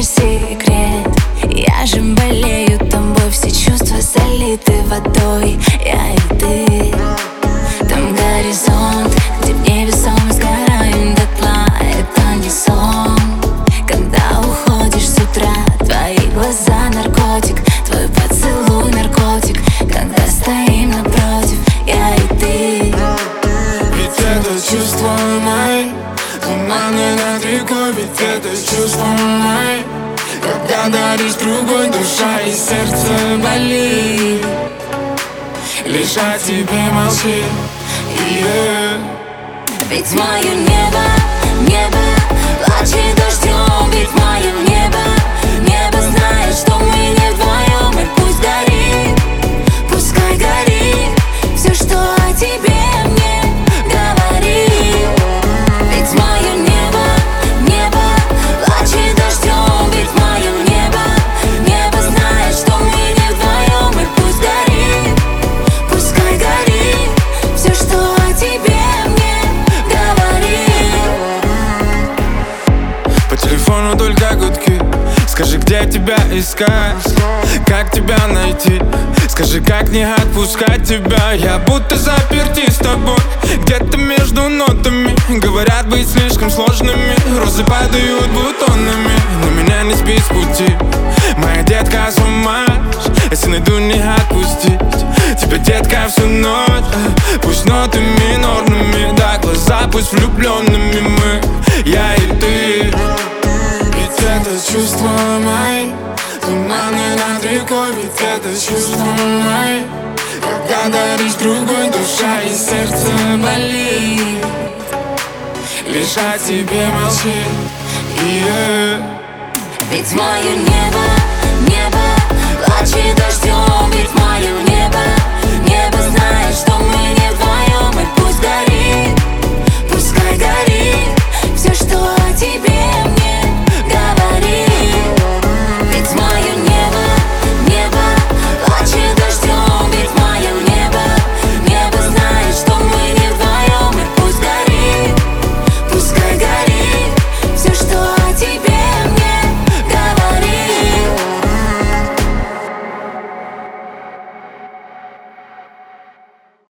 же секрет Я же болею тобой Все чувства залиты водой. Я и ты Там горизонт, где в небе Рекой Ведь это чувство мои Когда даришь другой душа и сердце болит Лишь о тебе молчит yeah. Ведь мое небо где тебя искать? Как тебя найти? Скажи, как не отпускать тебя? Я будто заперти с тобой Где-то между нотами. Говорят быть слишком сложными Розы падают бутонами. Но меня не сбить с пути. Моя детка с ума. Если найду не отпустить Тебя, детка, всю ночь. Пусть ноты минорными Да, глаза пусть влюбленными мы. Я и ты чувство мои Туманы над рекой Ведь это чувство мои Когда даришь другой душа и сердце болит. Лишь о тебе молчит yeah. Ведь мое небо